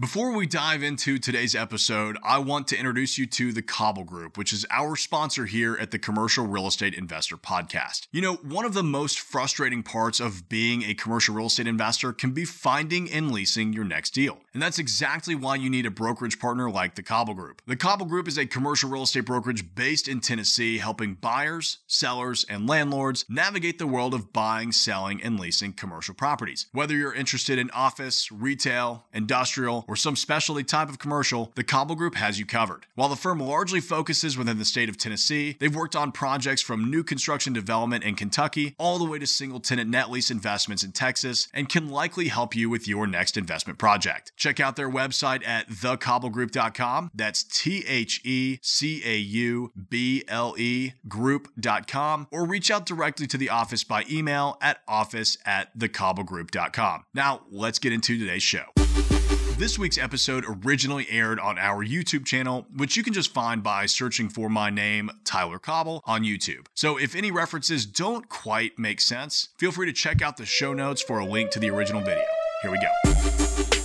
Before we dive into today's episode, I want to introduce you to the Cauble Group, which is our sponsor here at the Commercial Real Estate Investor Podcast. You know, one of the most frustrating parts of being a commercial real estate investor can be finding and leasing your next deal. And that's exactly why you need a brokerage partner like the Cauble Group. The Cauble Group is a commercial real estate brokerage based in Tennessee, helping buyers, sellers, and landlords navigate the world of buying, selling, and leasing commercial properties. Whether you're interested in office, retail, industrial, or some specialty type of commercial, the Cauble Group has you covered. While the firm largely focuses within the state of Tennessee, they've worked on projects from new construction development in Kentucky all the way to single tenant net lease investments in Texas and can likely help you with your next investment project. Check out their website at thecaublegroup.com. That's T H E C A U B L E group.com or reach out directly to the office by email at office at thecaublegroup.com. Now, let's get into today's show. This week's episode originally aired on our YouTube channel, which you can just find by searching for my name, Tyler Cauble, on YouTube. So if any references don't quite make sense, feel free to check out the show notes for a link to the original video. Here we go.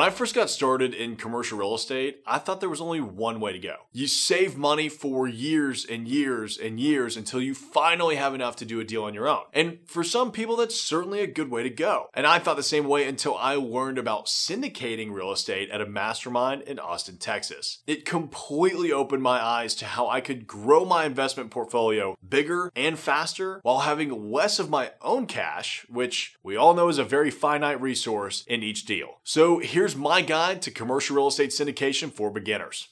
When I first got started in commercial real estate, I thought there was only one way to go. You save money for years and years and years until you finally have enough to do a deal on your own. And for some people, that's certainly a good way to go. And I thought the same way until I learned about syndicating real estate at a mastermind in Austin, Texas. It completely opened my eyes to how I could grow my investment portfolio bigger and faster while having less of my own cash, which we all know is a very finite resource in each deal. So here's Here's my guide to commercial real estate syndication for beginners.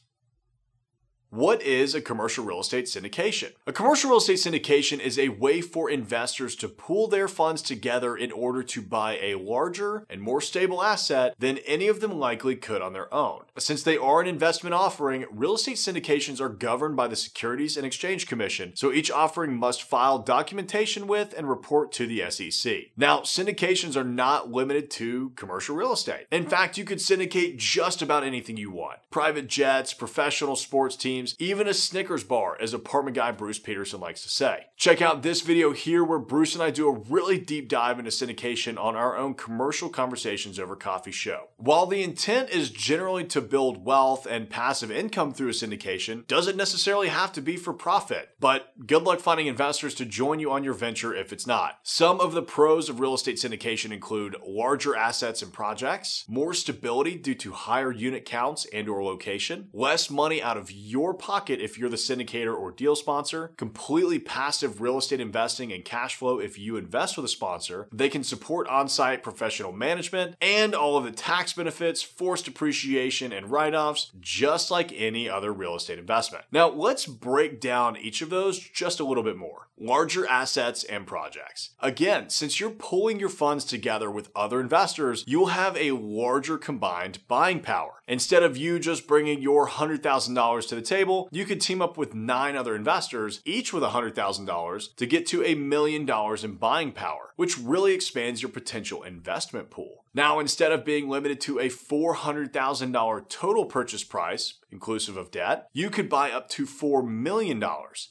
What is a commercial real estate syndication? A commercial real estate syndication is a way for investors to pool their funds together in order to buy a larger and more stable asset than any of them likely could on their own. Since they are an investment offering, real estate syndications are governed by the Securities and Exchange Commission, so each offering must file documentation with and report to the SEC. Now, syndications are not limited to commercial real estate. In fact, you could syndicate just about anything you want private jets, professional sports teams teams, even a Snickers bar, as apartment guy Bruce Peterson likes to say. Check out this video here where Bruce and I do a really deep dive into syndication on our own commercial conversations over coffee show. While the intent is generally to build wealth and passive income through a syndication, doesn't necessarily have to be for profit. But good luck finding investors to join you on your venture if it's not. Some of the pros of real estate syndication include larger assets and projects, more stability due to higher unit counts and or location, less money out of your your pocket if you're the syndicator or deal sponsor, completely passive real estate investing and cash flow if you invest with a sponsor. They can support on site professional management and all of the tax benefits, forced depreciation, and write offs, just like any other real estate investment. Now, let's break down each of those just a little bit more larger assets and projects. Again, since you're pulling your funds together with other investors, you'll have a larger combined buying power. Instead of you just bringing your $100,000 to the table, you could team up with nine other investors, each with $100,000, to get to a million dollars in buying power, which really expands your potential investment pool. Now, instead of being limited to a $400,000 total purchase price, inclusive of debt, you could buy up to $4 million,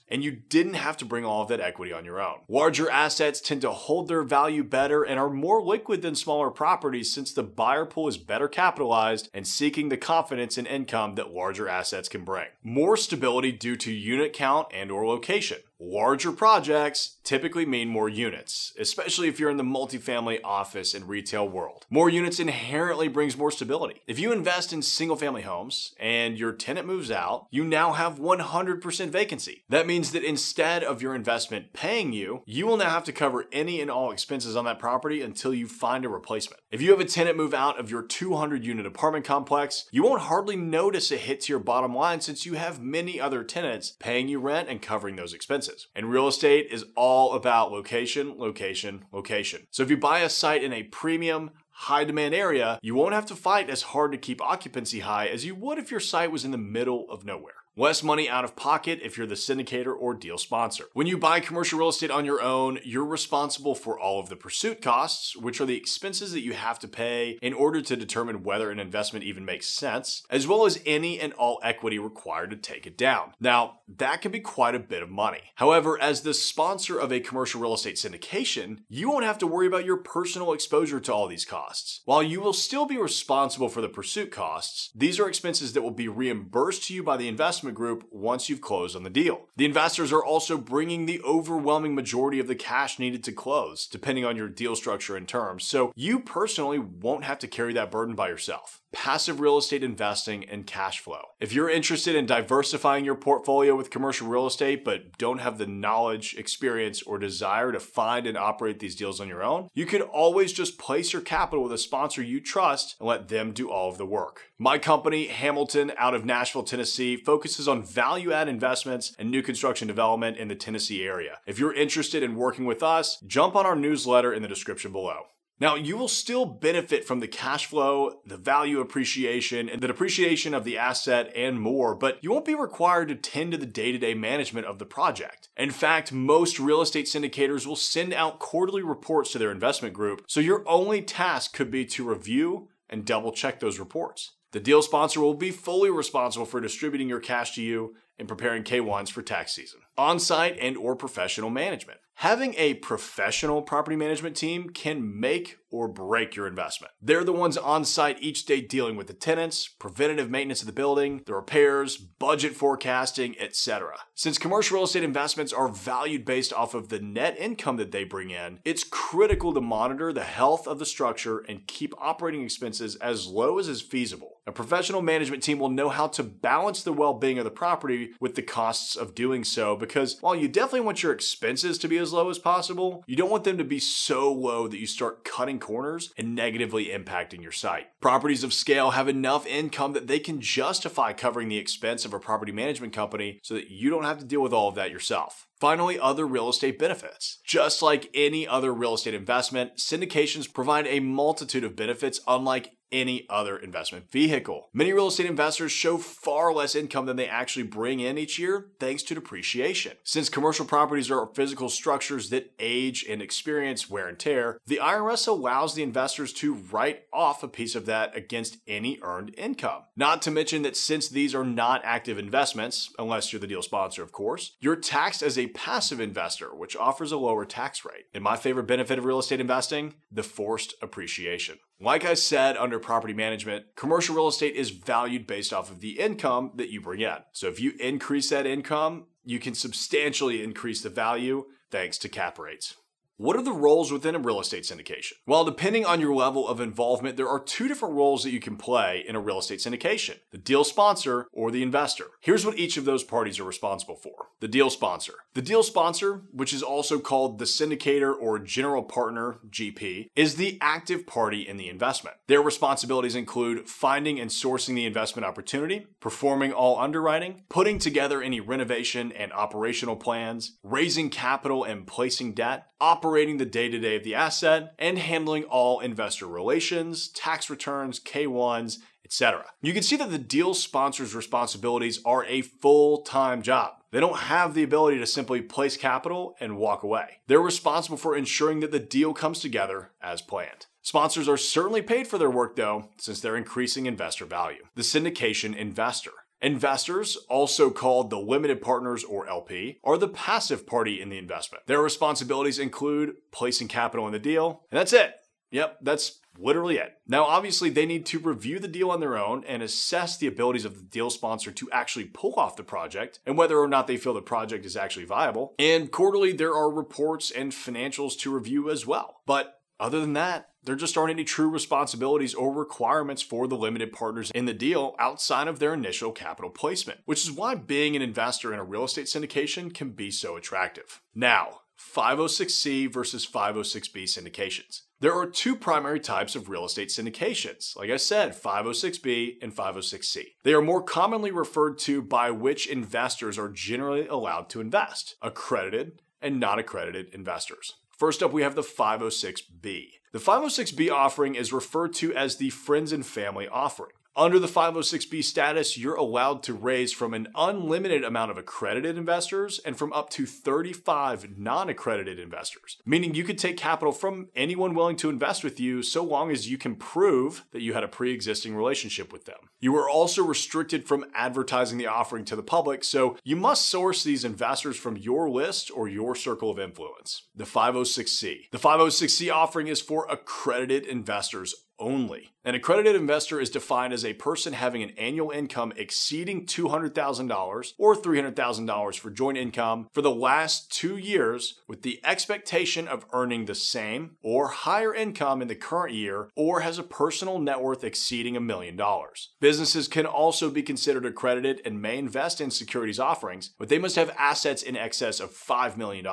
and you didn't have to bring all of that equity on your own. Larger assets tend to hold their value better and are more liquid than smaller properties since the buyer pool is better capitalized and seeking the confidence and income that larger assets can bring. More stability due to unit count and or location. Larger projects typically mean more units, especially if you're in the multifamily office and retail world. More units inherently brings more stability. If you invest in single family homes and your tenant moves out, you now have 100% vacancy. That means that instead of your investment paying you, you will now have to cover any and all expenses on that property until you find a replacement. If you have a tenant move out of your 200 unit apartment complex, you won't hardly notice a hit to your bottom line since you have many other tenants paying you rent and covering those expenses expenses. And real estate is all about location, location, location. So if you buy a site in a premium, high demand area, you won't have to fight as hard to keep occupancy high as you would if your site was in the middle of nowhere. Less money out of pocket if you're the syndicator or deal sponsor. When you buy commercial real estate on your own, you're responsible for all of the pursuit costs, which are the expenses that you have to pay in order to determine whether an investment even makes sense, as well as any and all equity required to take it down. Now, that can be quite a bit of money. However, as the sponsor of a commercial real estate syndication, you won't have to worry about your personal exposure to all these costs. While you will still be responsible for the pursuit costs, these are expenses that will be reimbursed to you by the investment group once you've closed on the deal. The investors are also bringing the overwhelming majority of the cash needed to close, depending on your deal structure and terms, so you personally won't have to carry that burden by yourself passive real estate investing, and cash flow. If you're interested in diversifying your portfolio with commercial real estate but don't have the knowledge, experience, or desire to find and operate these deals on your own, you can always just place your capital with a sponsor you trust and let them do all of the work. My company, Hamilton, out of Nashville, Tennessee, focuses on value add investments and new construction development in the Tennessee area. If you're interested in working with us, jump on our newsletter in the description below. Now, you will still benefit from the cash flow, the value appreciation, and the depreciation of the asset and more, but you won't be required to tend to the day to day management of the project. In fact, most real estate syndicators will send out quarterly reports to their investment group, so your only task could be to review and double check those reports. The deal sponsor will be fully responsible for distributing your cash to you and preparing K1s for tax season. On-site and or professional management. Having a professional property management team can make or break your investment. They're the ones on site each day dealing with the tenants, preventative maintenance of the building, the repairs, budget forecasting, etc. Since commercial real estate investments are valued based off of the net income that they bring in, it's critical to monitor the health of the structure and keep operating expenses as low as is feasible. A professional management team will know how to balance the well-being of the property with the costs of doing so because while you definitely want your expenses to be as low as possible, you don't want them to be so low that you start cutting corners and negatively impacting your site. Properties of scale have enough income that they can justify covering the expense of a property management company so that you don't have to deal with all of that yourself. Finally, other real estate benefits. Just like any other real estate investment, syndications provide a multitude of benefits unlike any other investment vehicle. Many real estate investors show far less income than they actually bring in each year thanks to depreciation. Since commercial properties are physical structures that age and experience wear and tear, the IRS allows the investors to write off a piece of that against any earned income. Not to mention that since these are not active investments, unless you're the deal sponsor, of course, you're taxed as a passive investor, which offers a lower tax rate. And my favorite benefit of real estate investing? The forced appreciation. Like I said under property management, commercial real estate is valued based off of the income that you bring in. So if you increase that income, you can substantially increase the value thanks to cap rates. What are the roles within a real estate syndication? Well, depending on your level of involvement, there are two different roles that you can play in a real estate syndication the deal sponsor or the investor. Here's what each of those parties are responsible for the deal sponsor. The deal sponsor, which is also called the syndicator or general partner, GP, is the active party in the investment. Their responsibilities include finding and sourcing the investment opportunity, performing all underwriting, putting together any renovation and operational plans, raising capital and placing debt, operating the day to day of the asset, and handling all investor relations, tax returns, K1s, etc. You can see that the deal sponsor's responsibilities are a full time job. They don't have the ability to simply place capital and walk away. They're responsible for ensuring that the deal comes together as planned. Sponsors are certainly paid for their work though, since they're increasing investor value. The syndication investor. Investors, also called the limited partners or LP, are the passive party in the investment. Their responsibilities include placing capital in the deal, and that's it. Yep, that's literally it. Now, obviously, they need to review the deal on their own and assess the abilities of the deal sponsor to actually pull off the project and whether or not they feel the project is actually viable. And quarterly, there are reports and financials to review as well. But other than that, there just aren't any true responsibilities or requirements for the limited partners in the deal outside of their initial capital placement, which is why being an investor in a real estate syndication can be so attractive. Now, 506C versus 506B syndications. There are two primary types of real estate syndications. Like I said, 506B and 506C. They are more commonly referred to by which investors are generally allowed to invest accredited and non accredited investors. First up, we have the 506B. The 506B offering is referred to as the friends and family offering. Under the 506B status, you're allowed to raise from an unlimited amount of accredited investors and from up to 35 non accredited investors, meaning you could take capital from anyone willing to invest with you so long as you can prove that you had a pre existing relationship with them. You are also restricted from advertising the offering to the public, so you must source these investors from your list or your circle of influence. The 506C. The 506C offering is for accredited investors only. An accredited investor is defined as a person having an annual income exceeding $200,000 or $300,000 for joint income for the last two years with the expectation of earning the same or higher income in the current year or has a personal net worth exceeding a million dollars. Businesses can also be considered accredited and may invest in securities offerings, but they must have assets in excess of $5 million.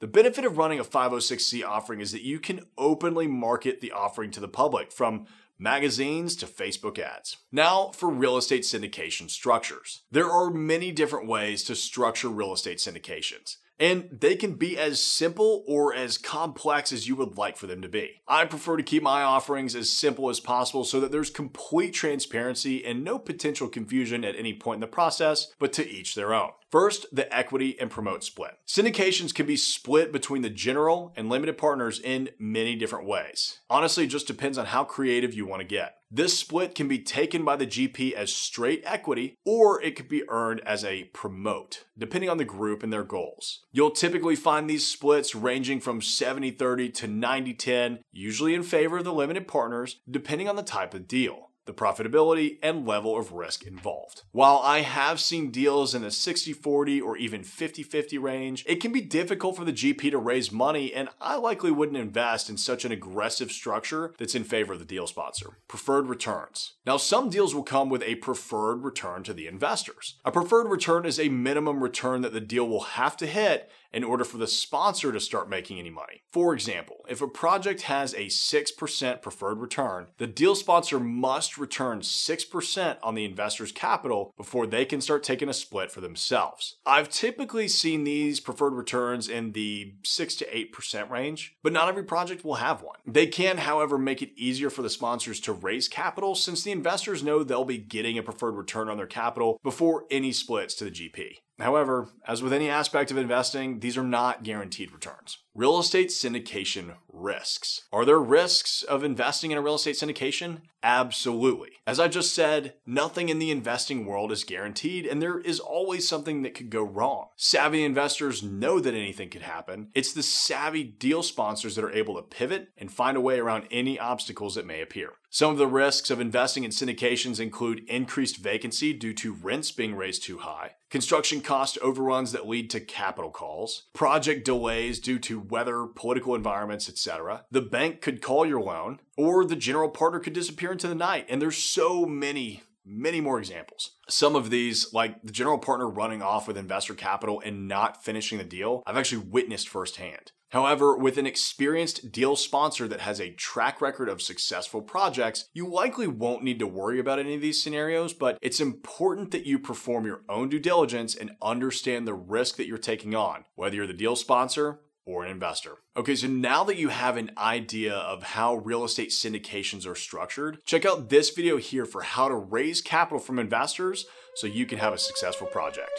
The benefit of running a 506c offering is that you can openly market the offering to the public from from magazines to Facebook ads. Now for real estate syndication structures. There are many different ways to structure real estate syndications. And they can be as simple or as complex as you would like for them to be. I prefer to keep my offerings as simple as possible so that there's complete transparency and no potential confusion at any point in the process, but to each their own. First, the equity and promote split. Syndications can be split between the general and limited partners in many different ways. Honestly, it just depends on how creative you want to get. This split can be taken by the GP as straight equity, or it could be earned as a promote, depending on the group and their goals. You'll typically find these splits ranging from 70 30 to 90 10, usually in favor of the limited partners, depending on the type of deal the profitability, and level of risk involved. While I have seen deals in the 60 40 or even 50 50 range, it can be difficult for the GP to raise money, and I likely wouldn't invest in such an aggressive structure that's in favor of the deal sponsor. Preferred returns. Now, some deals will come with a preferred return to the investors. A preferred return is a minimum return that the deal will have to hit in order for the sponsor to start making any money. For example, if a project has a 6% preferred return, the deal sponsor must return 6% on the investor's capital before they can start taking a split for themselves. I've typically seen these preferred returns in the 6 to 8% range, but not every project will have one. They can, however, make it easier for the sponsors to raise capital since the investors know they'll be getting a preferred return on their capital before any splits to the GP. However, as with any aspect of investing, these are not guaranteed returns. Real estate syndication risks. Are there risks of investing in a real estate syndication? Absolutely. As I just said, nothing in the investing world is guaranteed, and there is always something that could go wrong. Savvy investors know that anything could happen. It's the savvy deal sponsors that are able to pivot and find a way around any obstacles that may appear. Some of the risks of investing in syndications include increased vacancy due to rents being raised too high, construction cost overruns that lead to capital calls, project delays due to weather, political environments, etc. The bank could call your loan, or the general partner could disappear into the night. And there's so many many more examples. Some of these, like the general partner running off with investor capital and not finishing the deal, I've actually witnessed firsthand. However, with an experienced deal sponsor that has a track record of successful projects, you likely won't need to worry about any of these scenarios, but it's important that you perform your own due diligence and understand the risk that you're taking on, whether you're the deal sponsor or an investor. Okay, so now that you have an idea of how real estate syndications are structured, check out this video here for how to raise capital from investors so you can have a successful project.